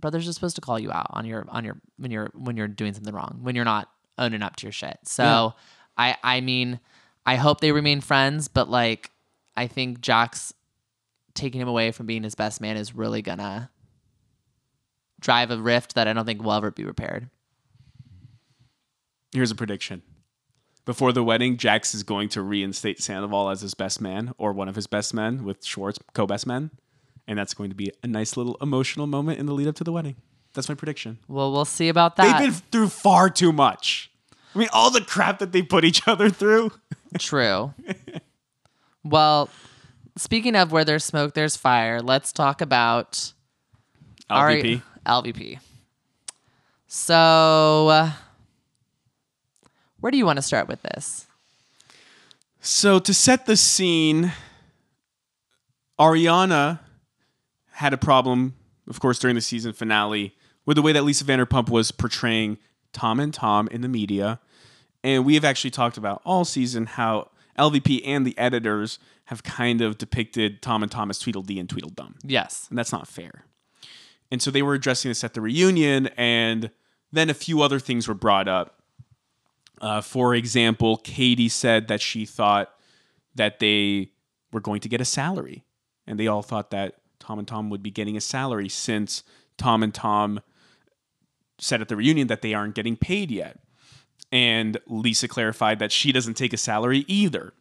brothers are supposed to call you out on your on your when you're when you're doing something wrong, when you're not owning up to your shit. So, I I mean, I hope they remain friends, but like, I think Jax taking him away from being his best man is really gonna drive a rift that I don't think will ever be repaired. Here's a prediction. Before the wedding, Jax is going to reinstate Sandoval as his best man or one of his best men with Schwartz co-best men, and that's going to be a nice little emotional moment in the lead up to the wedding. That's my prediction. Well, we'll see about that. They've been through far too much. I mean, all the crap that they put each other through. True. well, speaking of where there's smoke, there's fire. Let's talk about LVP. Our, LVP. So, uh, where do you want to start with this? So to set the scene, Ariana had a problem, of course, during the season finale with the way that Lisa Vanderpump was portraying Tom and Tom in the media. And we have actually talked about all season how LVP and the editors have kind of depicted Tom and Tom as Tweedledee and Tweedledum. Yes. And that's not fair. And so they were addressing this at the reunion, and then a few other things were brought up. Uh, for example, Katie said that she thought that they were going to get a salary, and they all thought that Tom and Tom would be getting a salary since Tom and Tom said at the reunion that they aren't getting paid yet. And Lisa clarified that she doesn't take a salary either.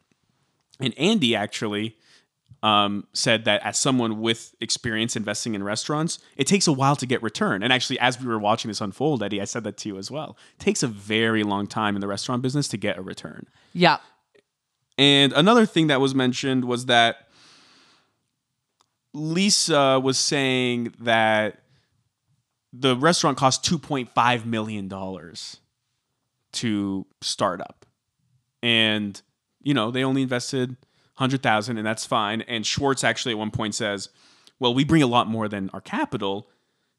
And Andy actually um, said that as someone with experience investing in restaurants, it takes a while to get return. And actually, as we were watching this unfold, Eddie, I said that to you as well. It takes a very long time in the restaurant business to get a return. Yeah. And another thing that was mentioned was that Lisa was saying that the restaurant cost $2.5 million to start up. And, you know, they only invested 100,000 and that's fine. And Schwartz actually at one point says, well, we bring a lot more than our capital.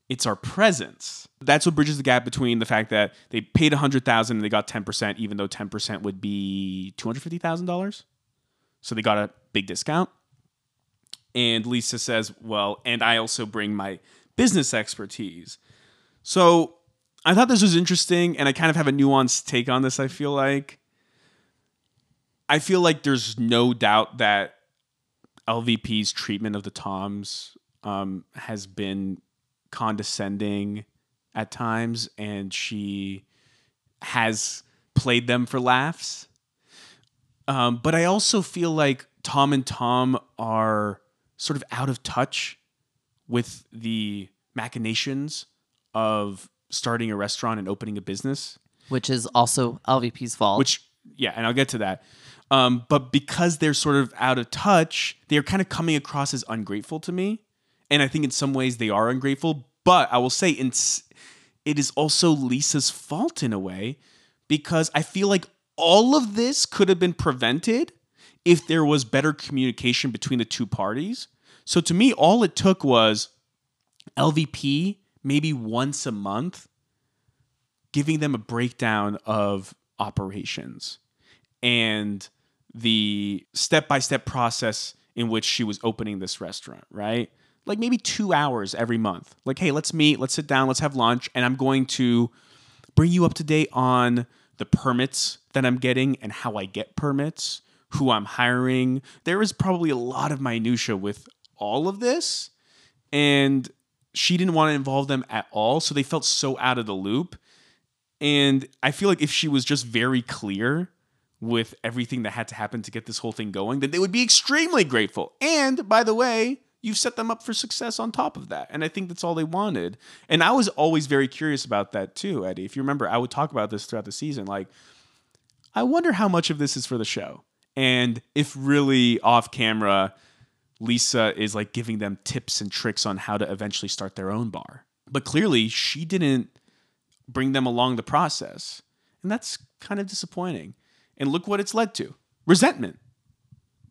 It's our presence. That's what bridges the gap between the fact that they paid 100,000 and they got 10%, even though 10% would be $250,000. So they got a big discount. And Lisa says, well, and I also bring my business expertise. So I thought this was interesting, and I kind of have a nuanced take on this, I feel like. I feel like there's no doubt that LVP's treatment of the Toms um, has been condescending at times, and she has played them for laughs. Um, but I also feel like Tom and Tom are sort of out of touch with the machinations of starting a restaurant and opening a business. Which is also LVP's fault. which yeah and i'll get to that. Um, but because they're sort of out of touch they're kind of coming across as ungrateful to me. And i think in some ways they are ungrateful but i will say it is also lisa's fault in a way because i feel like all of this could have been prevented if there was better communication between the two parties so to me all it took was lvp maybe once a month giving them a breakdown of operations and the step by step process in which she was opening this restaurant, right? Like maybe two hours every month. Like, hey, let's meet, let's sit down, let's have lunch, and I'm going to bring you up to date on the permits that I'm getting and how I get permits, who I'm hiring. There is probably a lot of minutia with all of this, and she didn't want to involve them at all, so they felt so out of the loop. And I feel like if she was just very clear with everything that had to happen to get this whole thing going, then they would be extremely grateful. And by the way, you've set them up for success on top of that. And I think that's all they wanted. And I was always very curious about that too, Eddie. If you remember, I would talk about this throughout the season. Like, I wonder how much of this is for the show. And if really off camera, Lisa is like giving them tips and tricks on how to eventually start their own bar. But clearly, she didn't bring them along the process. And that's kind of disappointing. And look what it's led to. Resentment.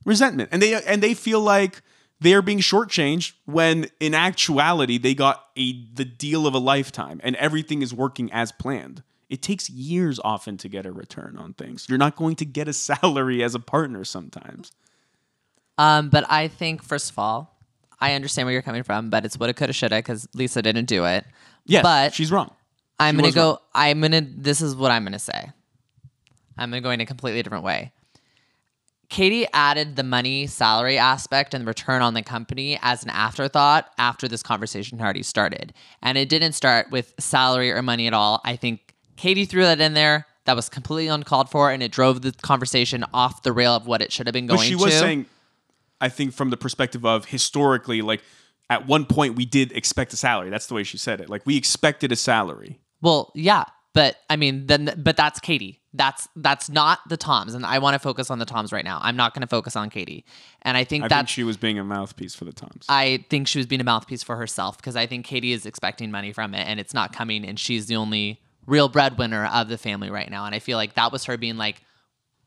Resentment. And they and they feel like they're being shortchanged when in actuality they got a the deal of a lifetime and everything is working as planned. It takes years often to get a return on things. You're not going to get a salary as a partner sometimes. Um, but I think first of all, I understand where you're coming from, but it's what it coulda, shoulda, because Lisa didn't do it. Yes, but she's wrong. I'm She gonna go. wrong. I'm gonna. This is what I'm gonna say. I'm gonna go in a completely different way. Katie added the money salary aspect and the return on the company as an afterthought after this conversation had already started. And it didn't start with salary or money at all. I think Katie threw that in there. That was completely uncalled for, and it drove the conversation off the rail of what it should have been going But she was to. saying, I think from the perspective of historically, like at one point we did expect a salary. That's the way she said it. Like we expected a salary. Well, yeah, but I mean, then, but that's Katie. That's that's not the Toms, and I want to focus on the Toms right now. I'm not going to focus on Katie, and I think I that think she was being a mouthpiece for the Toms. I think she was being a mouthpiece for herself because I think Katie is expecting money from it, and it's not coming, and she's the only real breadwinner of the family right now, and I feel like that was her being like,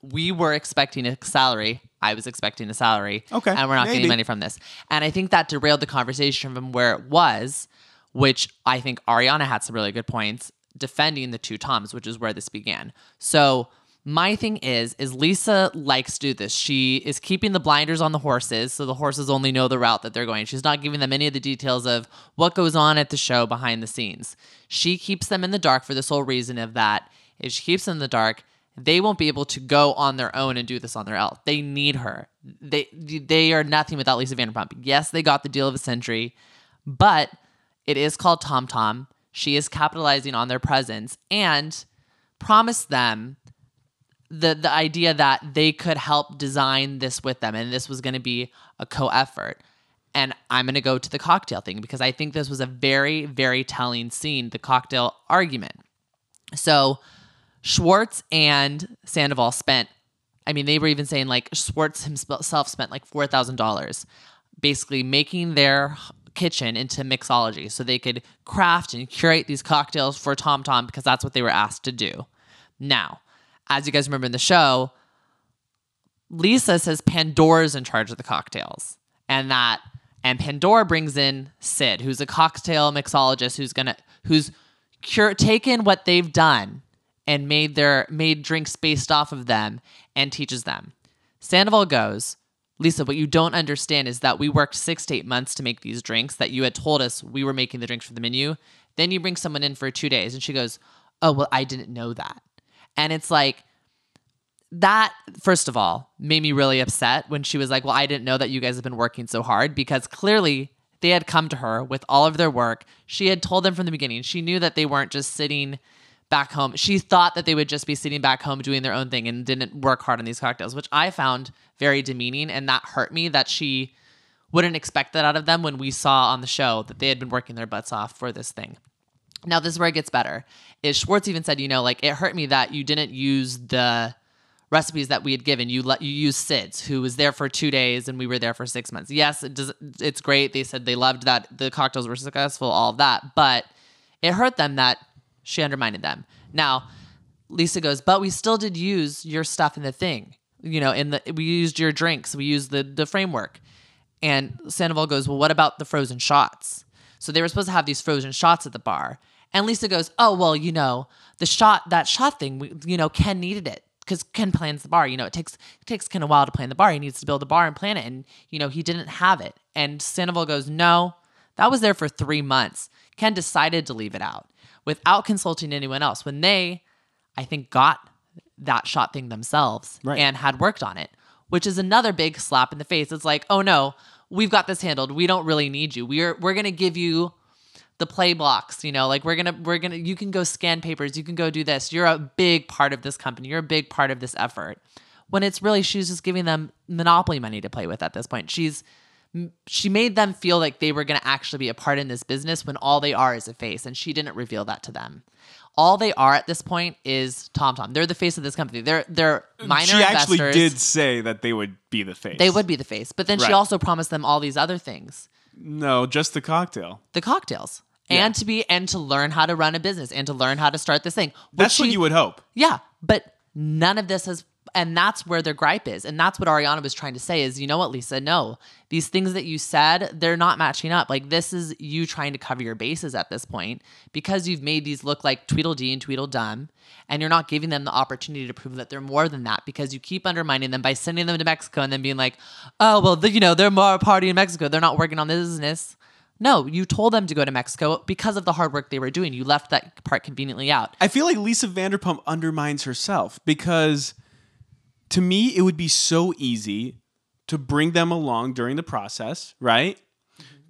we were expecting a salary. I was expecting a salary. Okay, And we're not maybe. getting money from this. And I think that derailed the conversation from where it was, which I think Ariana had some really good points. defending the two Toms, which is where this began. So my thing is, is Lisa likes to do this. She is keeping the blinders on the horses, so the horses only know the route that they're going. She's not giving them any of the details of what goes on at the show behind the scenes. She keeps them in the dark for the sole reason of that. If she keeps them in the dark, they won't be able to go on their own and do this on their own. They need her. They they are nothing without Lisa Vanderpump. Yes, they got the deal of a century, but it is called Tom Tom. She is capitalizing on their presence and promised them the the idea that they could help design this with them and this was going to be a co-effort. And I'm going to go to the cocktail thing because I think this was a very very telling scene, the cocktail argument. So Schwartz and Sandoval spent, I mean, they were even saying like Schwartz himself spent like $4,000 basically making their kitchen into mixology so they could craft and curate these cocktails for Tom Tom because that's what they were asked to do. Now, as you guys remember in the show, Lisa says Pandora's in charge of the cocktails and that and Pandora brings in Sid, who's a cocktail mixologist who's gonna who's cure taken what they've done and made their made drinks based off of them and teaches them. Sandoval goes, Lisa, what you don't understand is that we worked six to eight months to make these drinks that you had told us we were making the drinks for the menu. Then you bring someone in for two days. And she goes, Oh, well, I didn't know that. And it's like, that, first of all, made me really upset when she was like, Well, I didn't know that you guys have been working so hard because clearly they had come to her with all of their work. She had told them from the beginning. She knew that they weren't just sitting back home. She thought that they would just be sitting back home doing their own thing and didn't work hard on these cocktails, which I found very demeaning. And that hurt me that she wouldn't expect that out of them when we saw on the show that they had been working their butts off for this thing. Now, this is where it gets better. Is Schwartz even said, you know, like it hurt me that you didn't use the recipes that we had given. You let you use Sid's, who was there for two days and we were there for six months. Yes, it does. It's great. They said they loved that the cocktails were successful, all of that, but it hurt them that she undermined them. Now, Lisa goes, but we still did use your stuff in the thing. You know, in the we used your drinks, we used the the framework. And Sandoval goes, well, what about the frozen shots? So they were supposed to have these frozen shots at the bar. And Lisa goes, oh well, you know, the shot that shot thing, we, you know, Ken needed it because Ken plans the bar. You know, it takes it takes Ken a while to plan the bar. He needs to build a bar and plan it, and you know, he didn't have it. And Sandoval goes, no, that was there for three months. Ken decided to leave it out without consulting anyone else when they, I think, got that shot thing themselves Right. and had worked on it, which is another big slap in the face. It's like, oh no, we've got this handled. We don't really need you. We're we're gonna give you the play blocks, you know, like we're gonna we're gonna you can go scan papers, you can go do this. You're a big part of this company. You're a big part of this effort. When it's really she's just giving them monopoly money to play with at this point. She's she made them feel like they were going to actually be a part in this business when all they are is a face and she didn't reveal that to them all they are at this point is tom tom they're the face of this company they're they're minor she actually investors. did say that they would be the face. they would be the face but then she also promised them all these other things No, just the cocktail. the cocktails and to be and to learn how to run a business and to learn how to start this thing That's what you would hope. yeah, but none of this has and that's where their gripe is. And that's what Ariana was trying to say is, you know what, Lisa, no. These things that you said, they're not matching up. Like this is you trying to cover your bases at this point because you've made these look like Tweedledee and Tweedledum and you're not giving them the opportunity to prove that they're more than that because you keep undermining them by sending them to Mexico and then being like, "Oh, well, the, you know, they're more a party in Mexico. They're not working on the business." No, you told them to go to Mexico because of the hard work they were doing. You left that part conveniently out. I feel like Lisa Vanderpump undermines herself because to me, it would be so easy to bring them along during the process, right?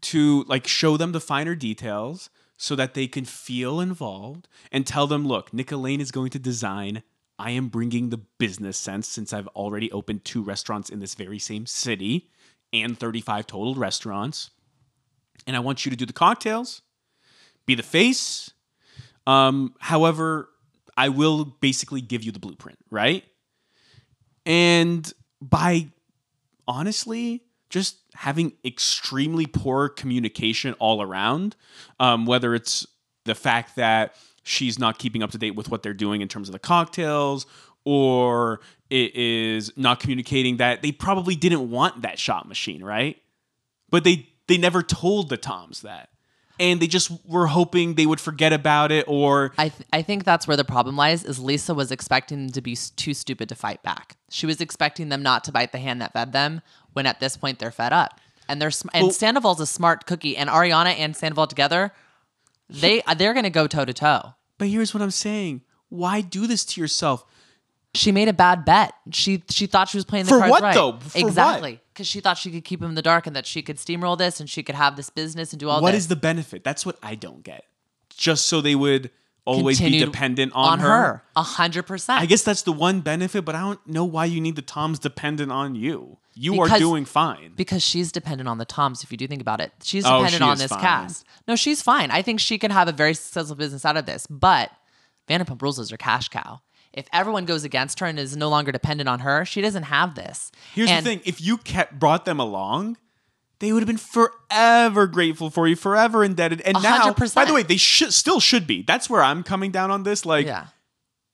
To like show them the finer details so that they can feel involved and tell them, look, Nick Elaine is going to design. I am bringing the business sense since I've already opened two restaurants in this very same city and 35 total restaurants. And I want you to do the cocktails, be the face, um, however, I will basically give you the blueprint, right? And by honestly just having extremely poor communication all around, um, whether it's the fact that she's not keeping up to date with what they're doing in terms of the cocktails, or it is not communicating that they probably didn't want that shot machine, right? But they they never told the Toms that. and they just were hoping they would forget about it or I, th- I think that's where the problem lies is lisa was expecting them to be s- too stupid to fight back. She was expecting them not to bite the hand that fed them when at this point they're fed up. And they're sm- and Well- sandoval's a smart cookie and ariana and sandoval together they they're gonna go toe to toe. But here's what i'm saying. Why do this to yourself she made a bad bet. She she thought she was playing the For cards what, right. though? For what? exactly, because she thought she could keep him in the dark and that she could steamroll this and she could have this business and do all What this. is the benefit that's what i don't get just so they would always be dependent on, her. A hundred percent. i guess that's the one benefit but i don't know why you need the toms dependent on you you are doing fine because she's dependent on the Toms. If you do think about it, she's Oh, dependent she on this fine. cast. No, she's fine. I think she can have a very successful business out of this. But Vanderpump Rules is her cash cow. If everyone goes against her and is no longer dependent on her, she doesn't have this. Here's And- the thing: if you kept brought them along, they would have been forever grateful for you, forever indebted. And A now, hundred by the way, they should still should be. That's where I'm coming down on this. Like, Yeah,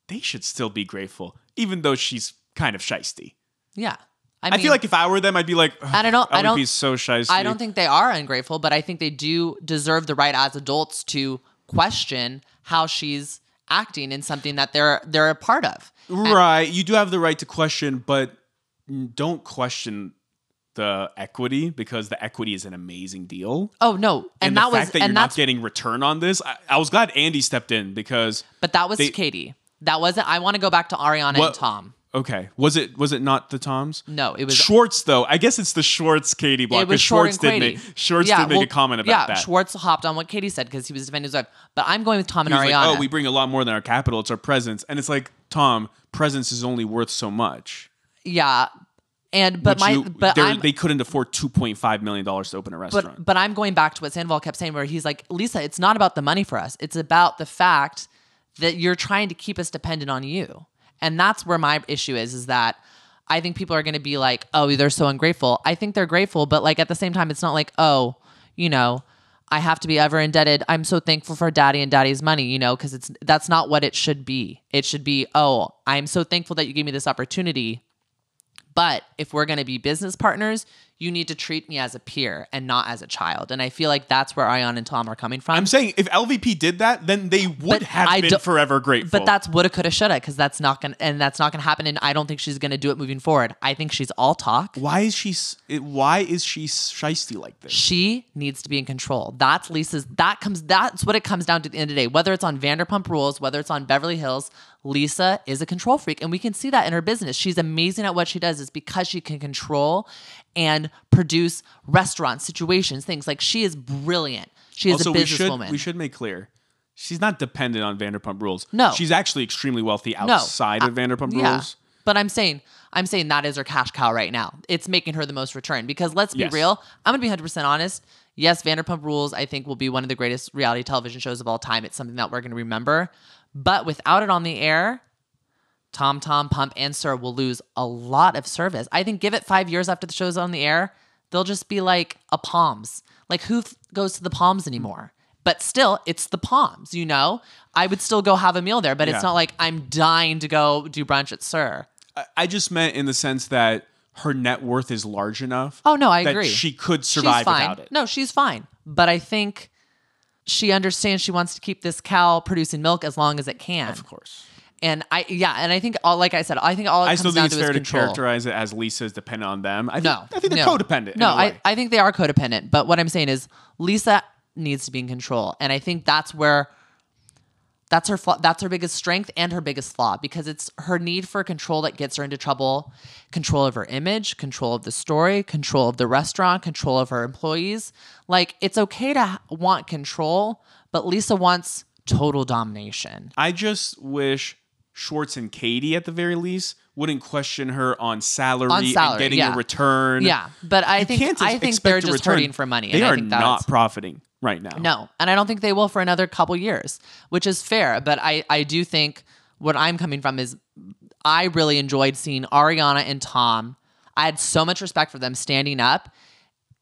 they should still be grateful, even though she's kind of shisty. yeah. I, I, mean, feel like if I were them, I'd be like, I don't know. I don't. He's so shisty. I don't think they are ungrateful, but I think they do deserve the right as adults to question how she's acting in something that they're they're a part of. Right, you do have the right to question, but don't question the equity because the equity is an amazing deal. Oh no, and, And, that the was fact that you're not getting return on this, I, I was glad Andy stepped in because but that was they- Katie. That wasn't. I want to go back to Ariana and Tom. Okay. Was it was it not the Toms? No, it was Schwartz though. I guess it's the Schwartz Katie block. it was 'cause Schwartz did make Schwartz yeah, did make a comment about yeah, that. Schwartz hopped on what Katie said because he was defending his wife. But I'm going with Tom and Ariana. like, "Oh, we bring a lot more than our capital. It's our presence." And it's like, Tom, presence is only worth so much. yeah, and but Which my you- but they couldn't afford two point five million dollars to open a restaurant. But but I'm going back to what Sandoval kept saying, where he's like, Lisa, it's not about the money for us. It's about the fact that you're trying to keep us dependent on you, and that's where my issue is. Is that I think people are going to be like, oh, they're so ungrateful. I think they're grateful, but like at the same time, it's not like, oh, you know. I have to be ever indebted. I'm so thankful for daddy and daddy's money, you know, because it's that's not what it should be. It should be, oh, I'm so thankful that you gave me this opportunity. But if we're going to be business partners, you need to treat me as a peer and not as a child. And I feel like that's where Ion and Tom are coming from. I'm saying if LVP did that, then they would But have I been forever grateful. but that's woulda, coulda, shoulda, because that's not gonna, and that's not gonna happen. And I don't think she's gonna do it moving forward. I think she's all talk. why is she? Why is she shisty like this? She needs to be in control. That's Lisa's. That comes. That's what it comes down to at the end of the day. Whether it's on Vanderpump Rules, whether it's on Beverly Hills, Lisa is a control freak, and we can see that in her business. She's amazing at what she does. Is because she can control and produce restaurants, situations, things like she is brilliant. She is also, a we should businesswoman. we should make clear. She's not dependent on Vanderpump Rules. No. she's actually extremely wealthy no outside of uh, Vanderpump yeah. Rules. But I'm saying, I'm saying that is her cash cow right now. It's making her the most return because let's be Yes. real. I'm gonna be 100 percent honest. Yes, Vanderpump Rules I think will be one of the greatest reality television shows of all time. It's something that we're gonna remember. But without it on the air, Tom Tom Pump and SUR will lose a lot of service. I think give it five years after the show's on the air, they'll just be like a Palms. Like who f- goes to the Palms anymore? But still, it's the Palms. You know, I would still go have a meal there, but Yeah. it's not like I'm dying to go do brunch at SUR. I, just meant in the sense that her net worth is large enough. Oh no, I that agree. She could she's survive fine. without it. No, she's fine. But I think she understands she wants to keep this cow producing milk as long as it can. Of course. And I yeah, and I think all like I said, I think all it I comes still down think it's to is fair to control. characterize it as Lisa is dependent on them. I think, No, I think they're no. codependent. No. I, I think they are codependent. But what I'm saying is Lisa needs to be in control, and I think that's where that's her flaw, that's her biggest strength and her biggest flaw because it's her need for control that gets her into trouble. Control of her image, control of the story, control of the restaurant, control of her employees. Like it's okay to want control, but Lisa wants total domination. I just wish Schwartz and Katie, at the very least, wouldn't question her on salary, On salary, and getting yeah. a return. Yeah, but I You think can't I think they're just return. hurting for money. They and I are not profiting right now. No, and I don't think they will for another couple years, which is fair. But I, I do think what I'm coming from is I really enjoyed seeing Ariana and Tom. I had so much respect for them standing up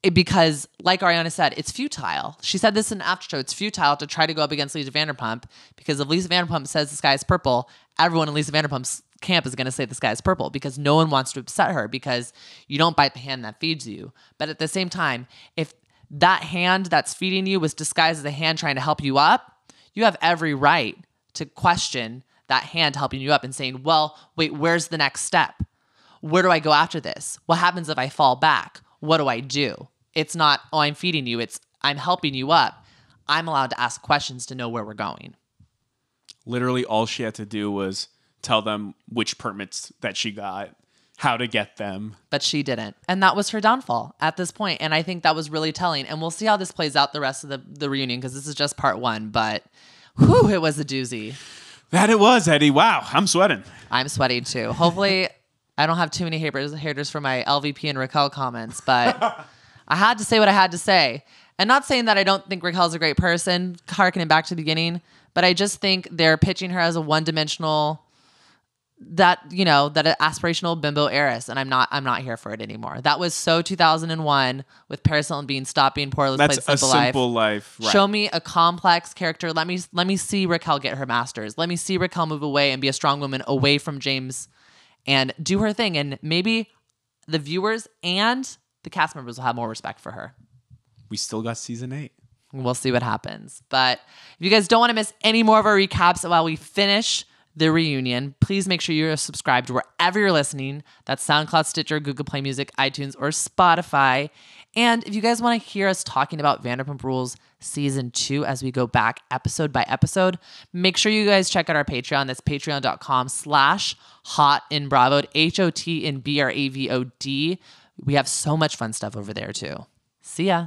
eh, because, like Ariana said, it's futile. She said this in after show. It's futile to try to go up against Lisa Vanderpump because if Lisa Vanderpump says the sky is purple, everyone in Lisa Vanderpump's camp is going to say the sky is purple because no one wants to upset her because you don't bite the hand that feeds you. But at the same time, if that hand that's feeding you was disguised as a hand trying to help you up, you have every right to question that hand helping you up and saying, well, wait, where's the next step? Where do I go after this? What happens if I fall back? What do I do? It's not, oh, I'm feeding you. It's, I'm helping you up. I'm allowed to ask questions to know where we're going. Literally, all she had to do was tell them which permits that she got, how to get them. but she didn't. And that was her downfall at this point. And I think that was really telling. And we'll see how this plays out the rest of the, the reunion because this is just part one. But whew, it was a doozy. That it was, Eddie. Wow, I'm sweating. I'm sweating too. Hopefully, I don't have too many haters, haters for my LVP and Raquel comments, but I had to say what I had to say. And not saying that I don't think Raquel's a great person, harkening back to the beginning, but I just think they're pitching her as a one dimensional that you know that aspirational bimbo heiress and i'm not i'm not here for it anymore that was so 2001 with paris hilton being stop being poor let's That's play a simple, simple life life. Right. Show me a complex character. Let me let me see Raquel get her masters. Let me see Raquel move away and be a strong woman away from James and do her thing. And maybe the viewers and the cast members will have more respect for her. we still got season eight. We'll see what happens. But if you guys don't want to miss any more of our recaps while we finish the reunion, please make sure you're subscribed wherever you're listening. That's SoundCloud, Stitcher, Google Play Music, iTunes, or Spotify. And if you guys want to hear us talking about Vanderpump Rules season two as we go back episode by episode, make sure you guys check out our Patreon. That's patreon.com slash hot in bravo, H O T in B R A V O D. We have so much fun stuff over there too. See ya.